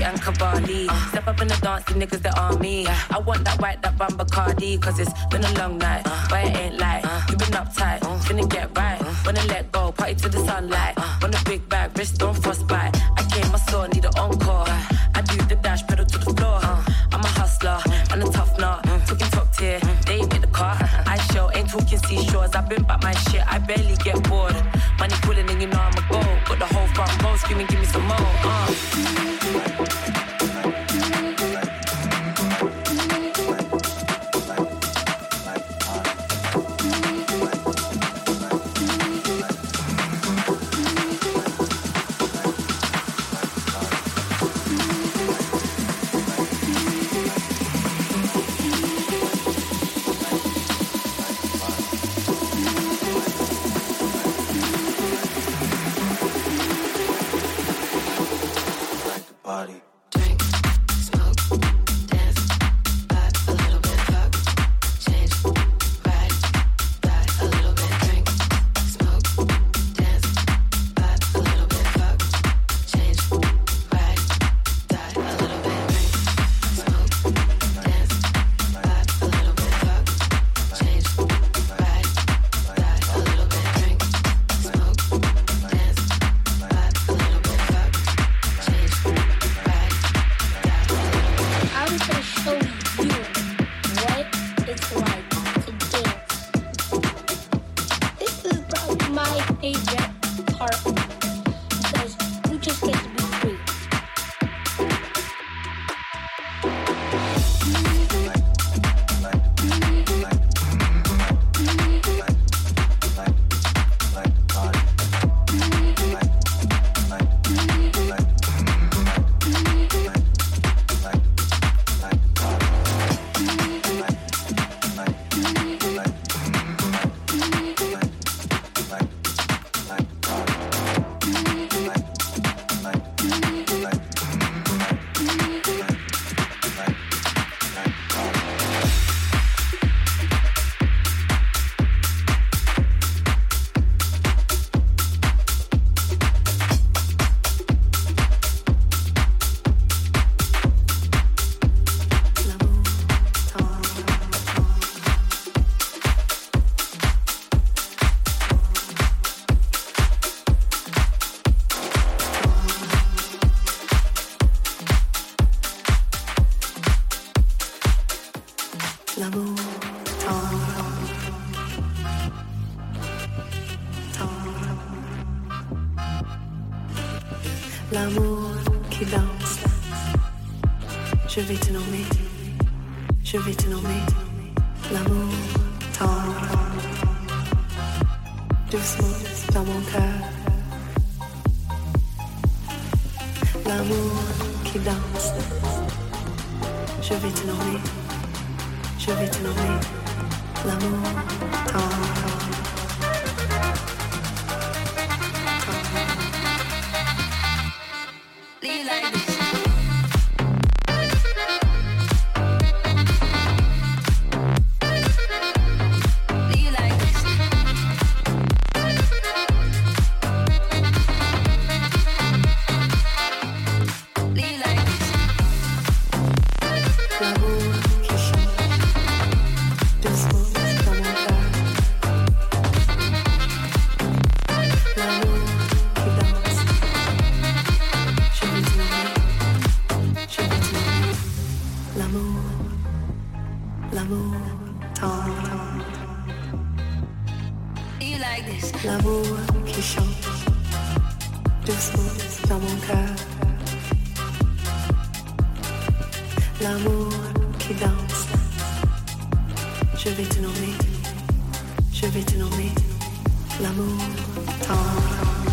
Dolly and Cavalli. Step up in the dance, the niggas that are me. I want that white, that Bamba Cardi, cause it's been a long night no original me, l'amour tendre.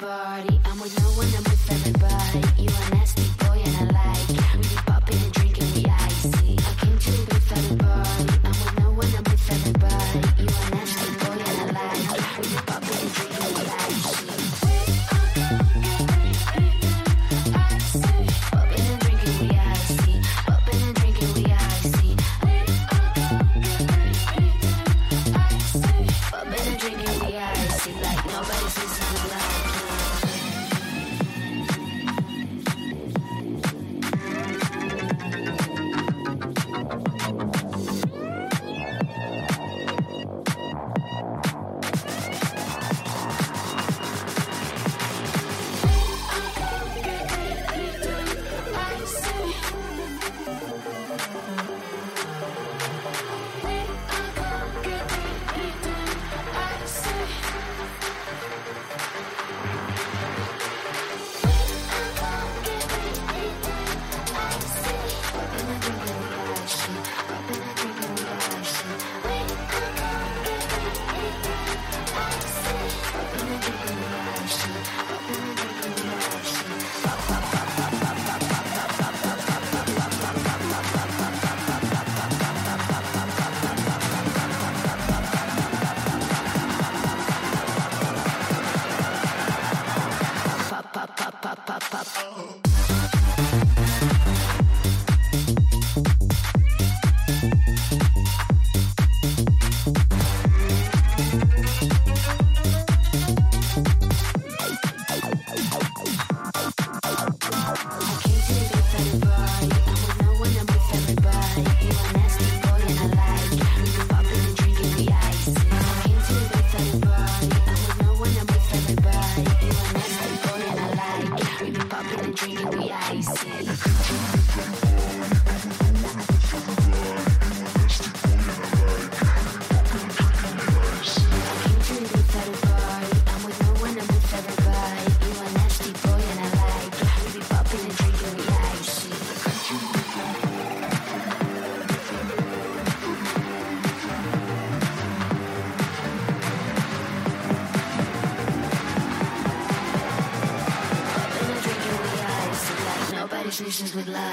goodbye.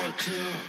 I kill.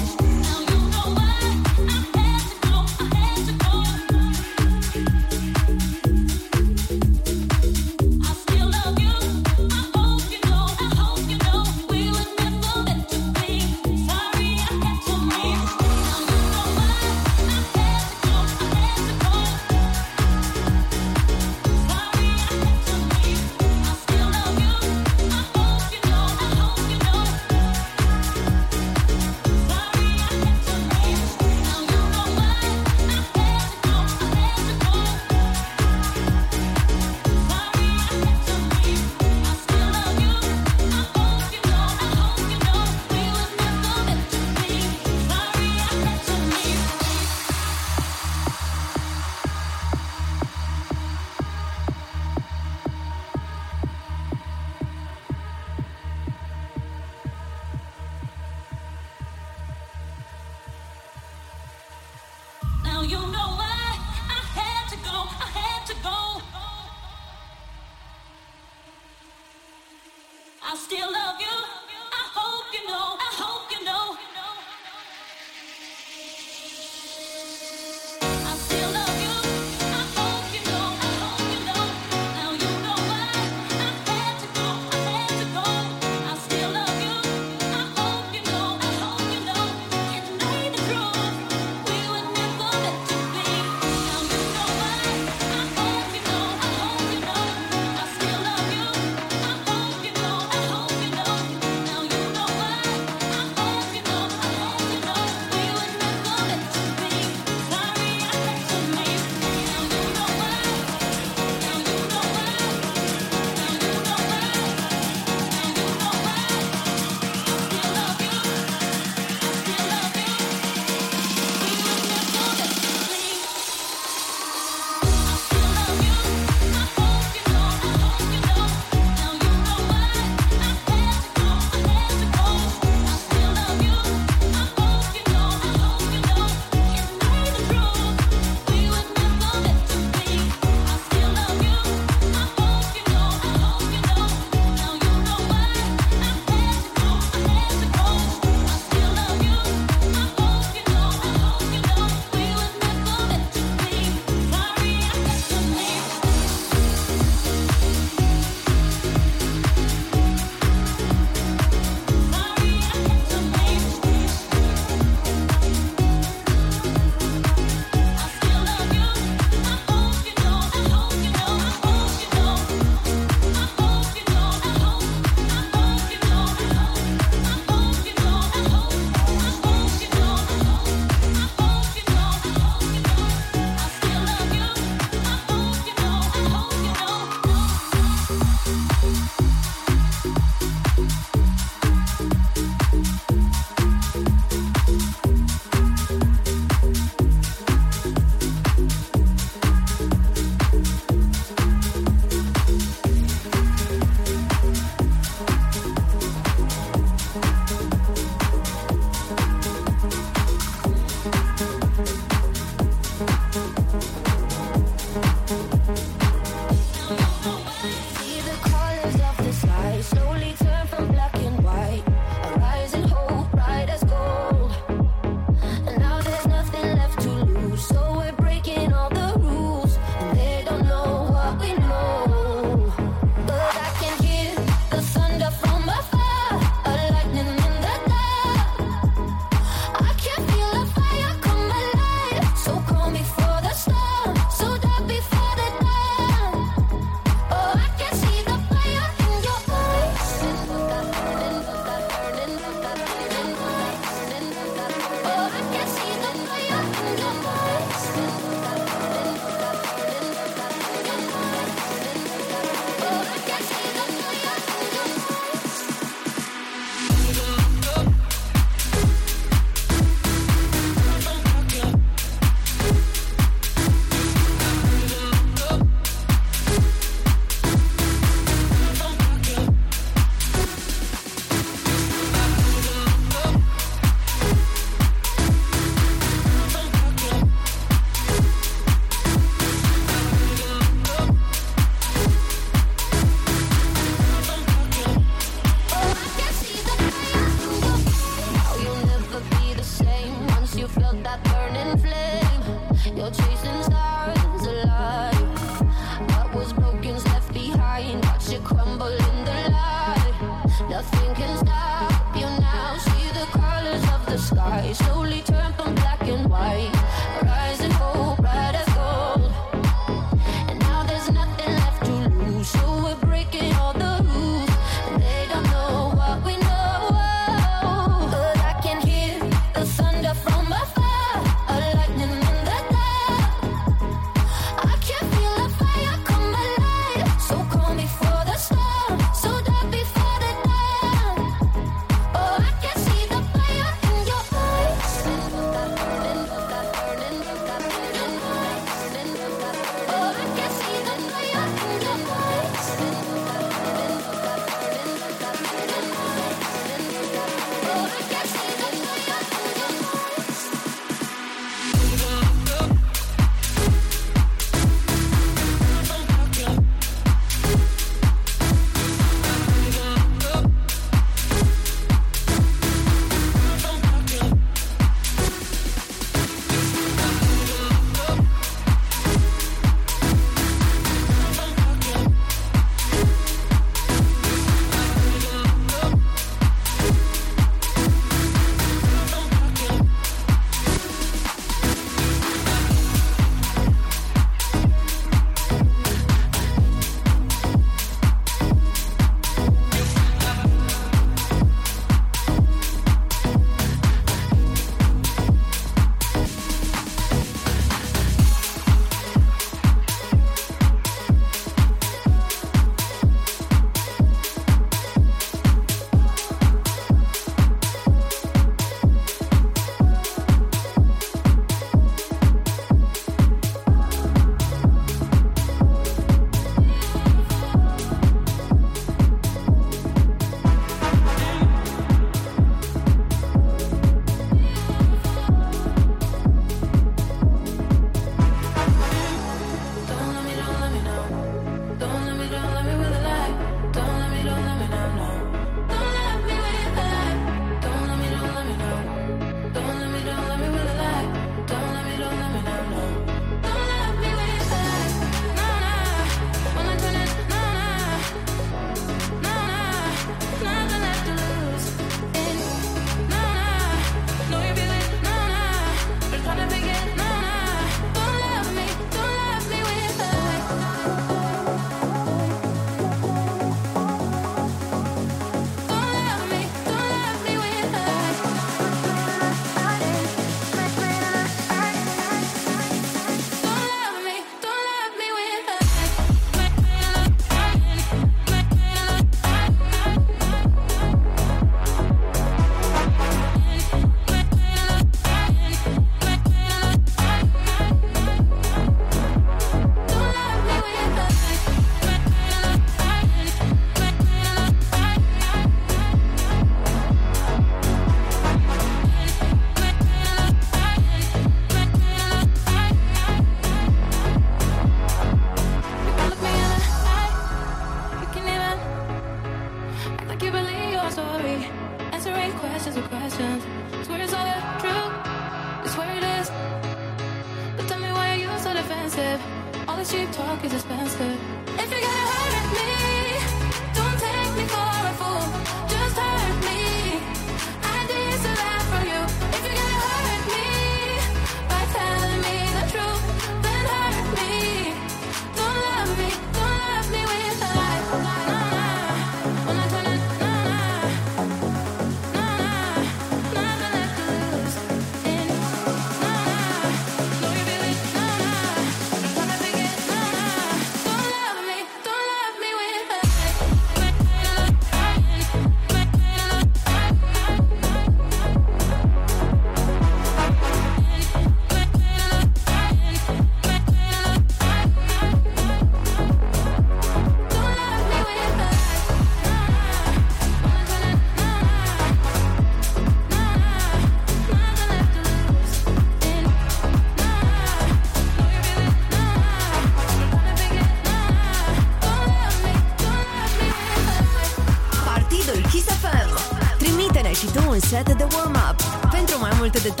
The. de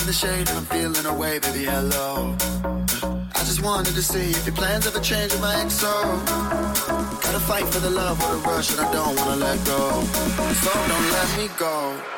in the shade and I'm feeling away, baby, hello. I just wanted to see if your plans ever change with my XO. Gotta fight for the love or the rush and I don't wanna let go. So don't let me go.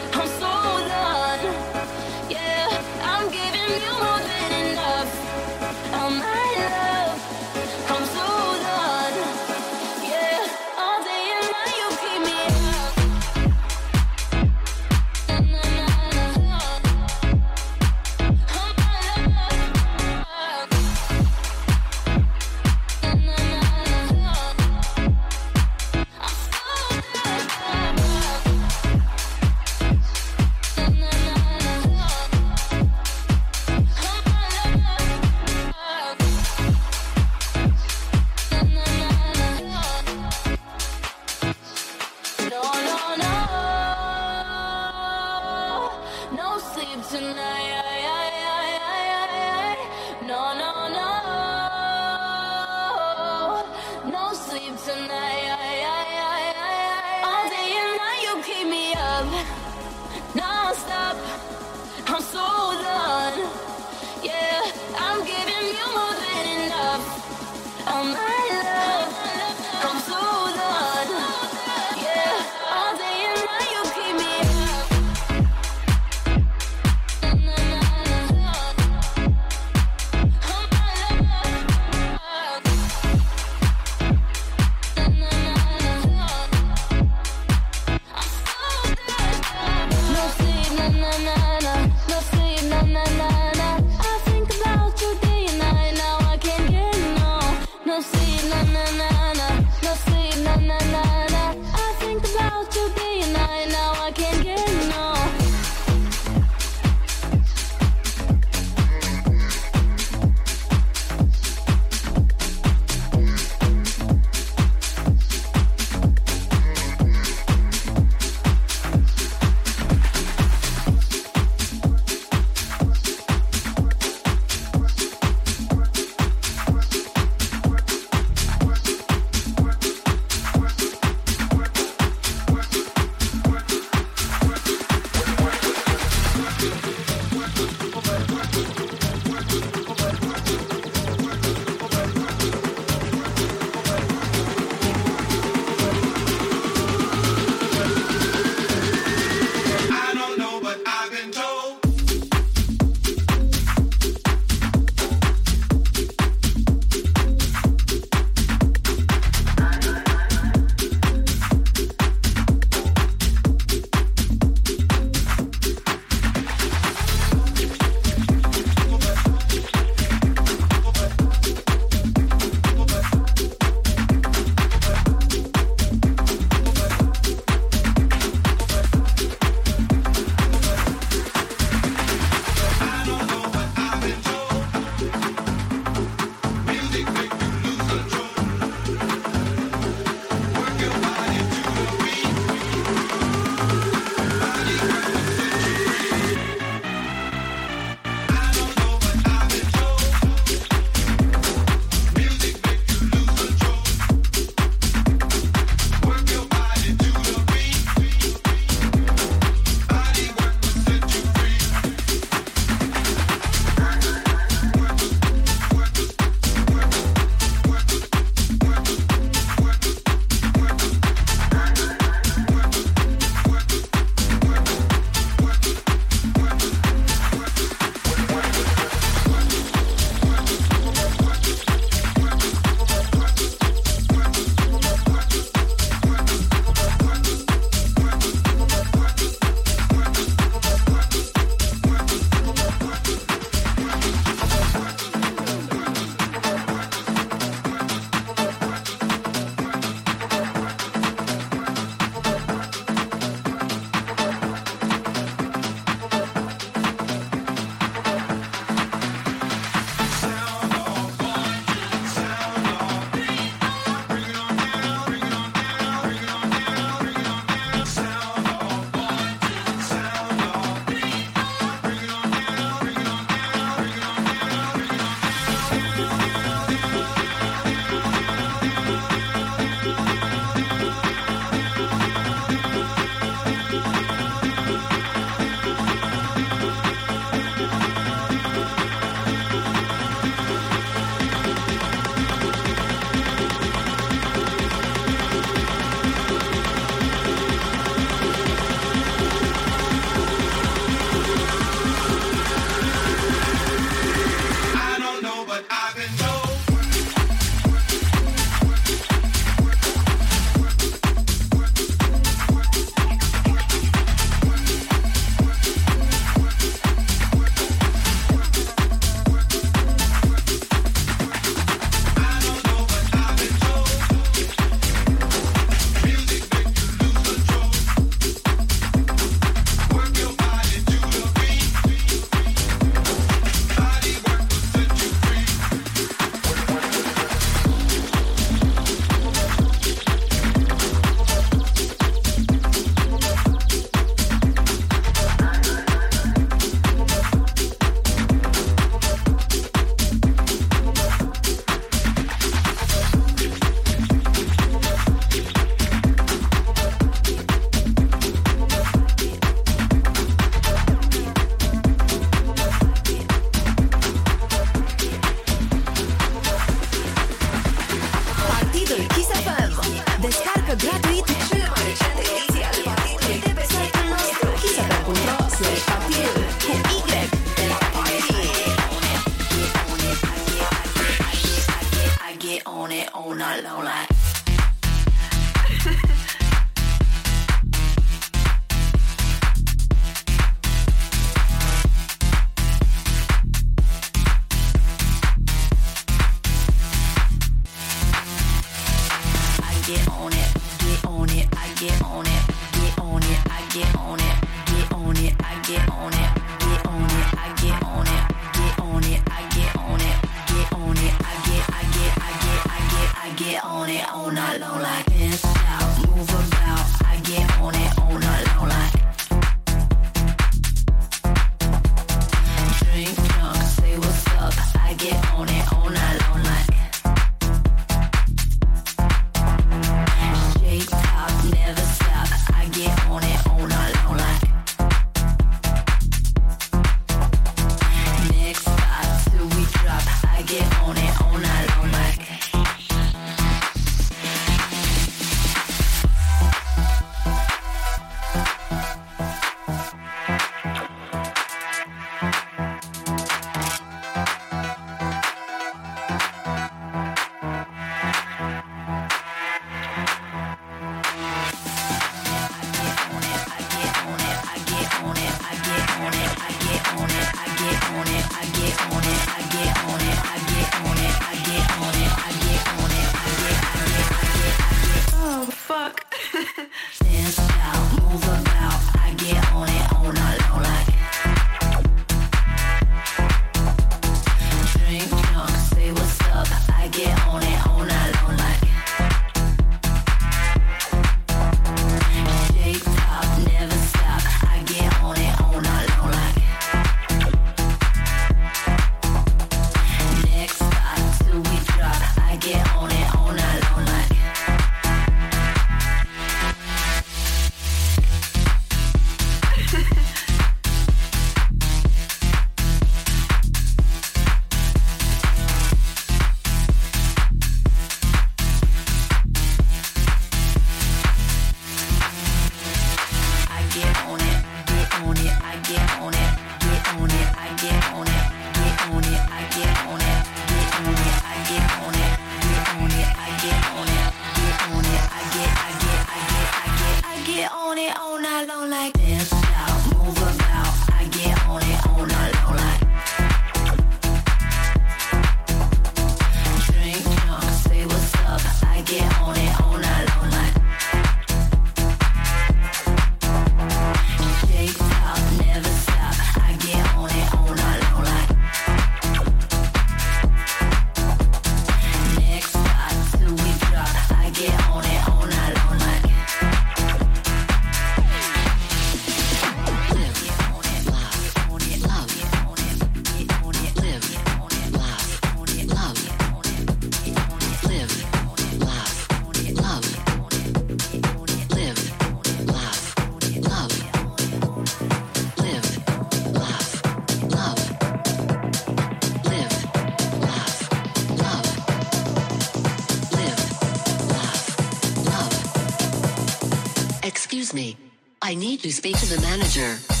I need to speak to the manager.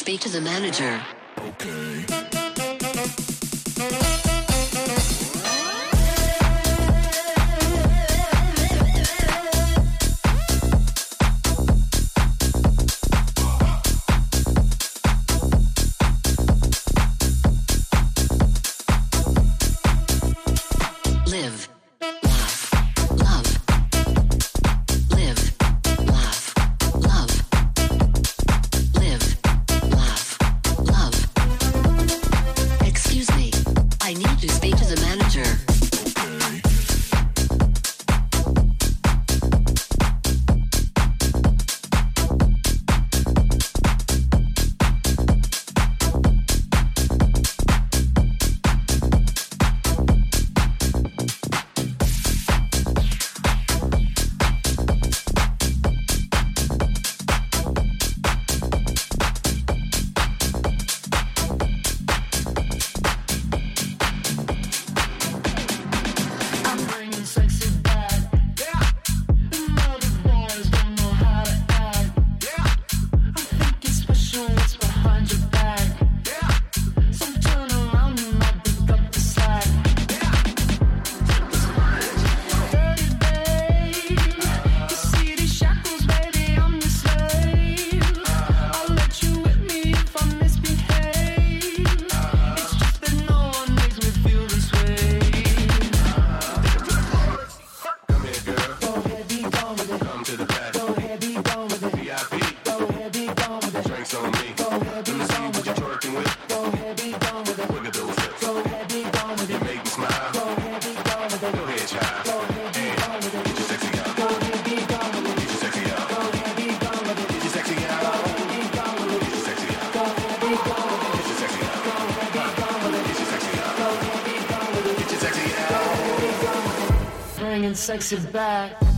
Speak to the manager. Bringing sexy back.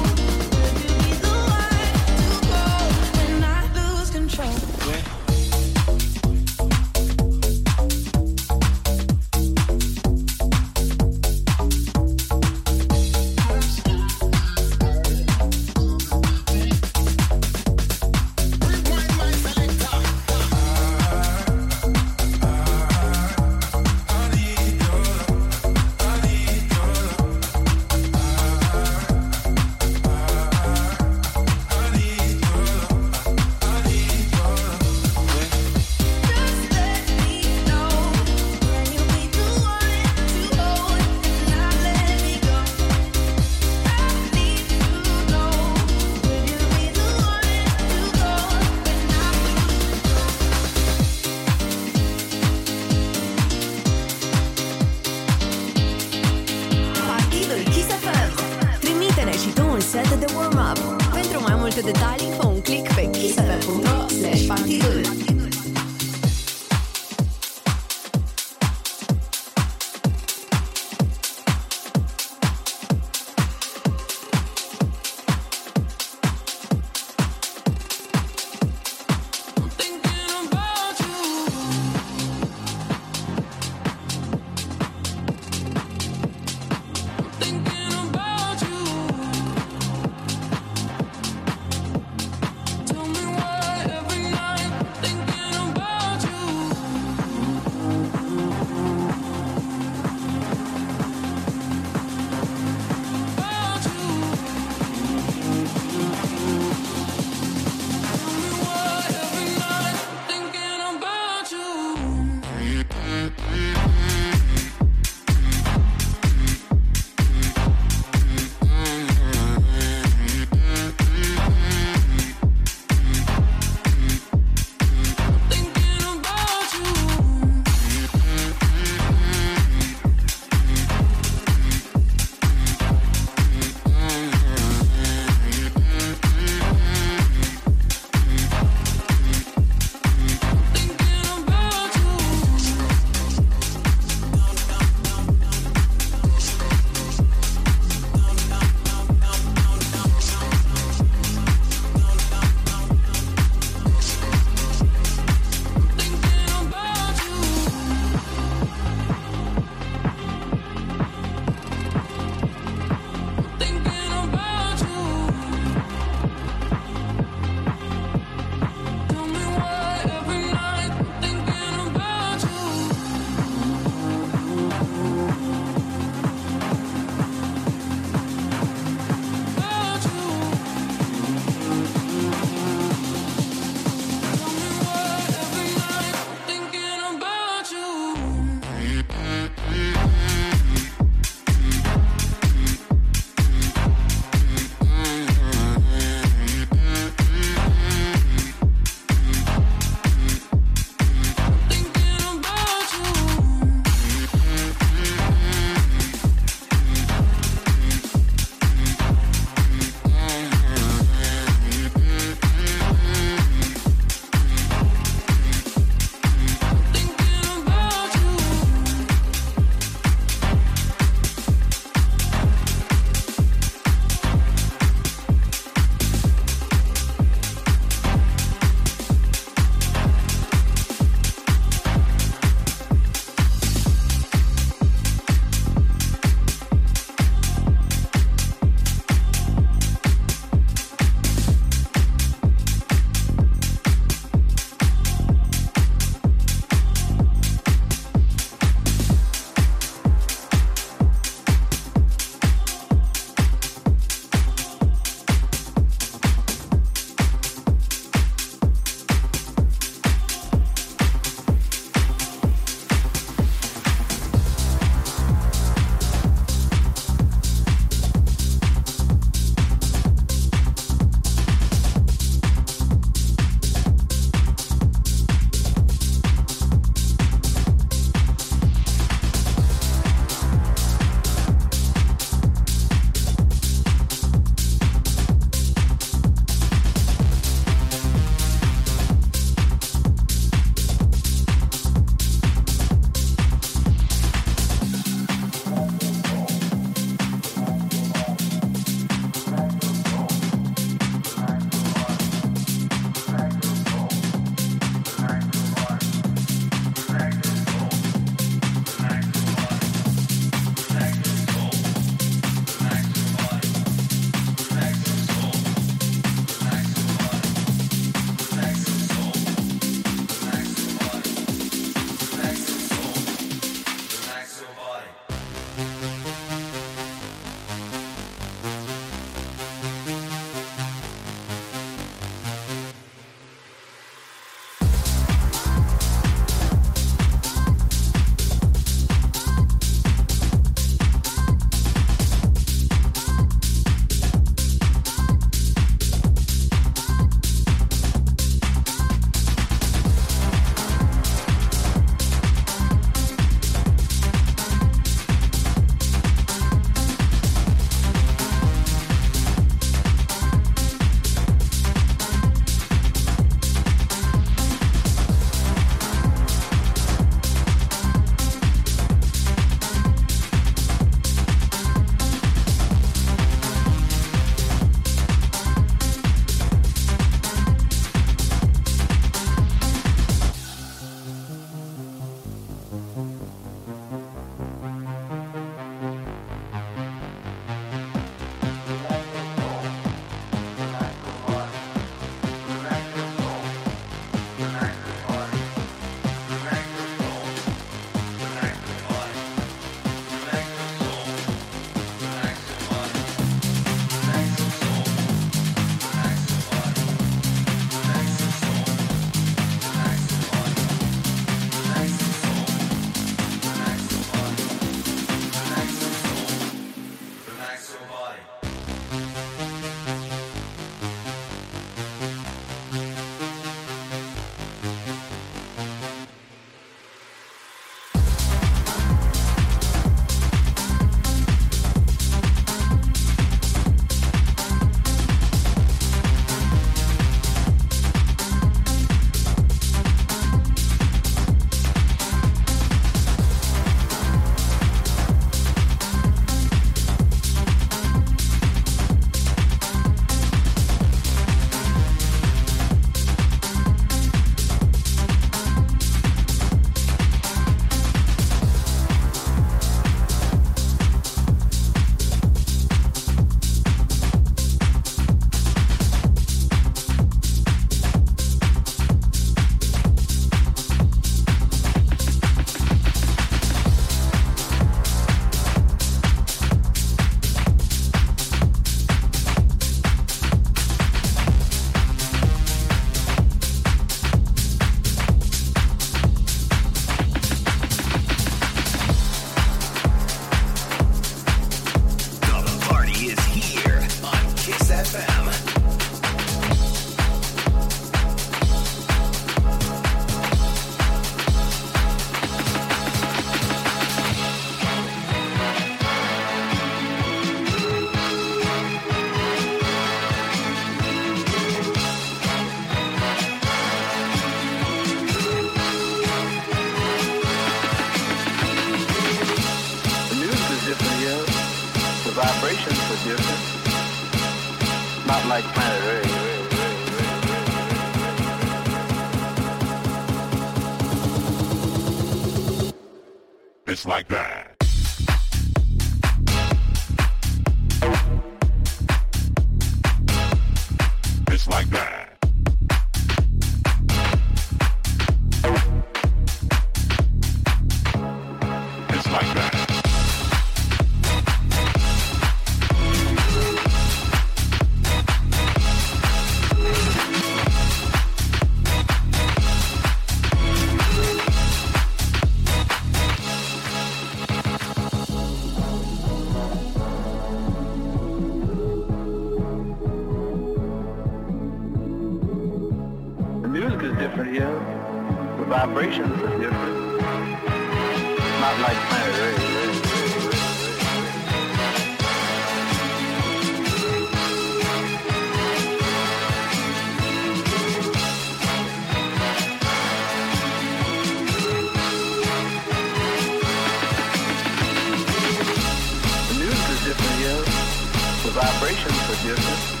different.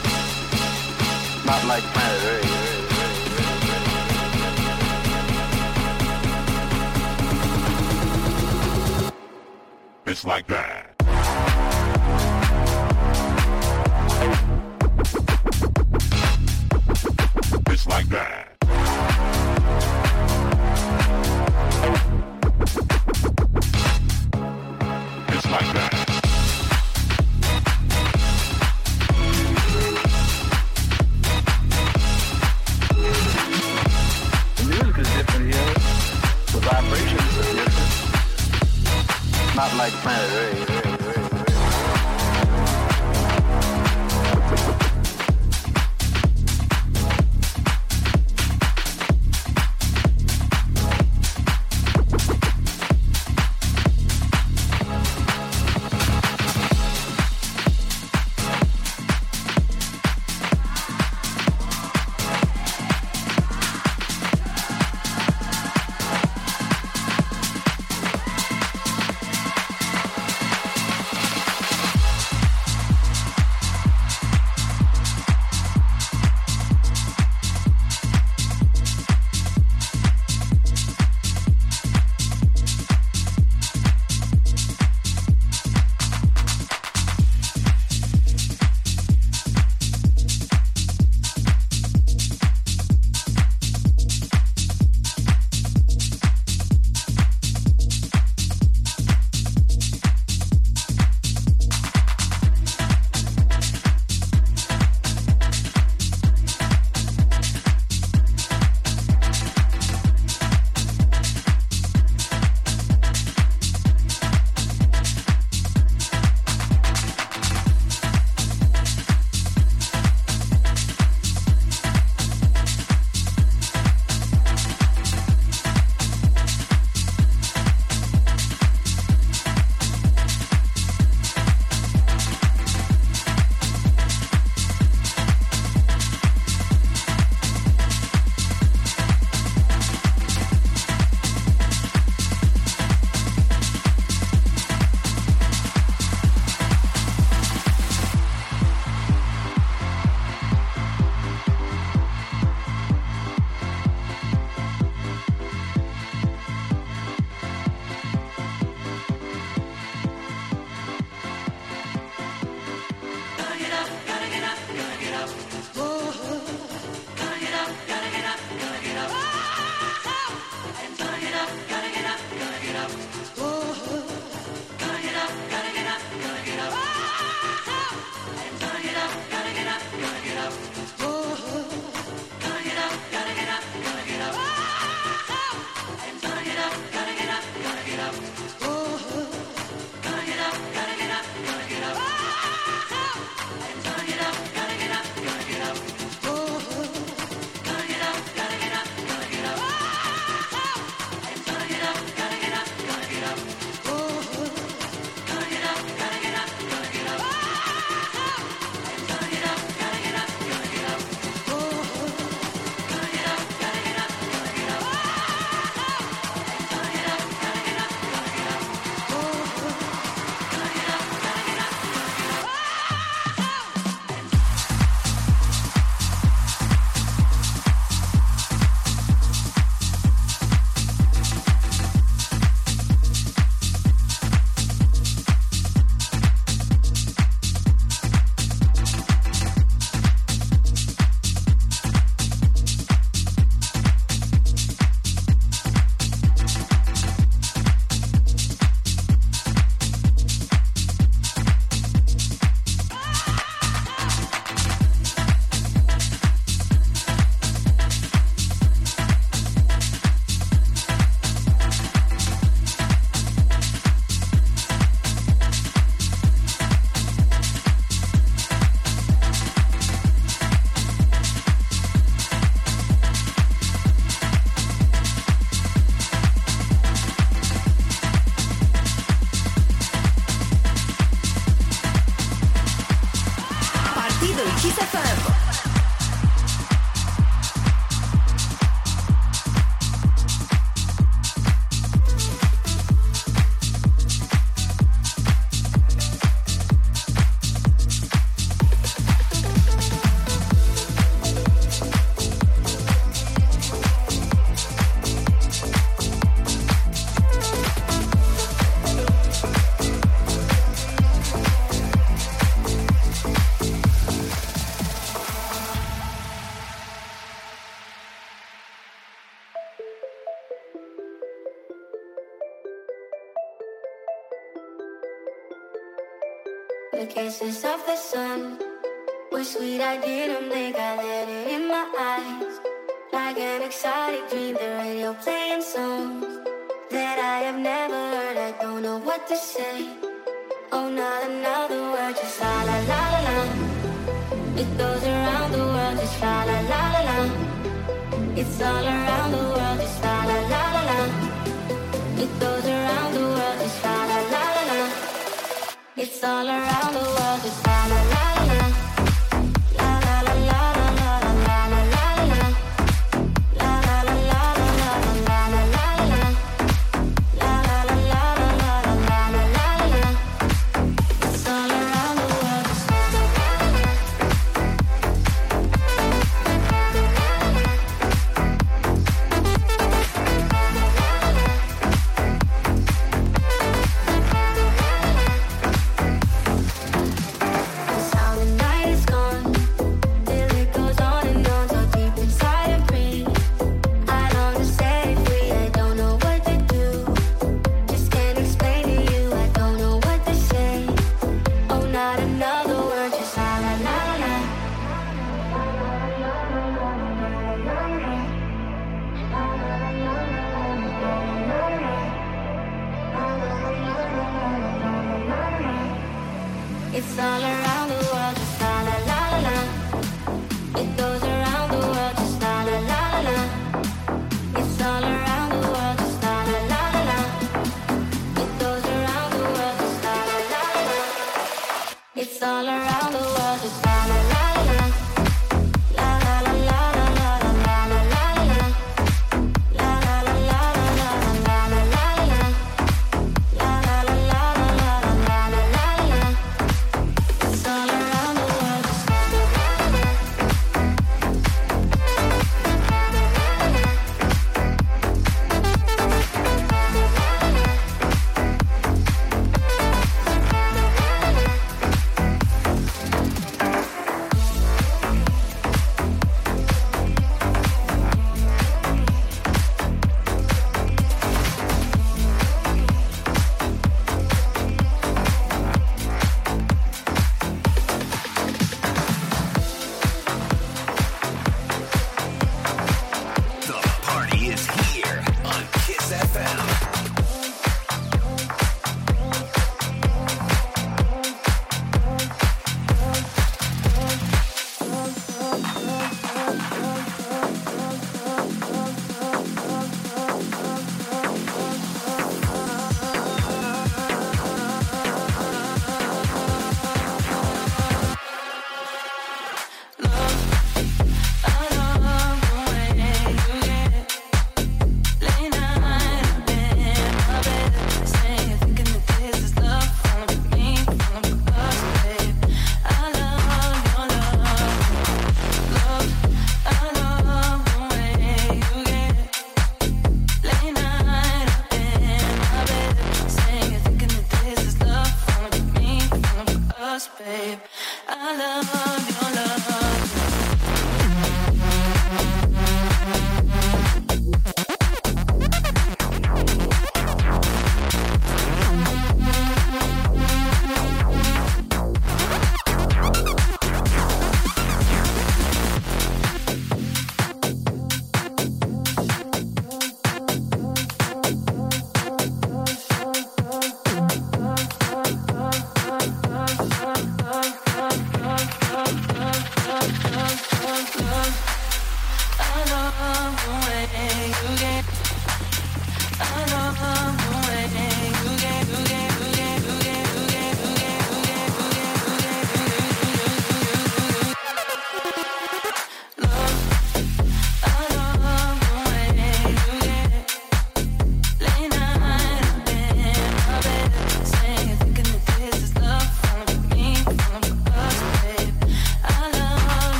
Not like planet Earth. It's like that.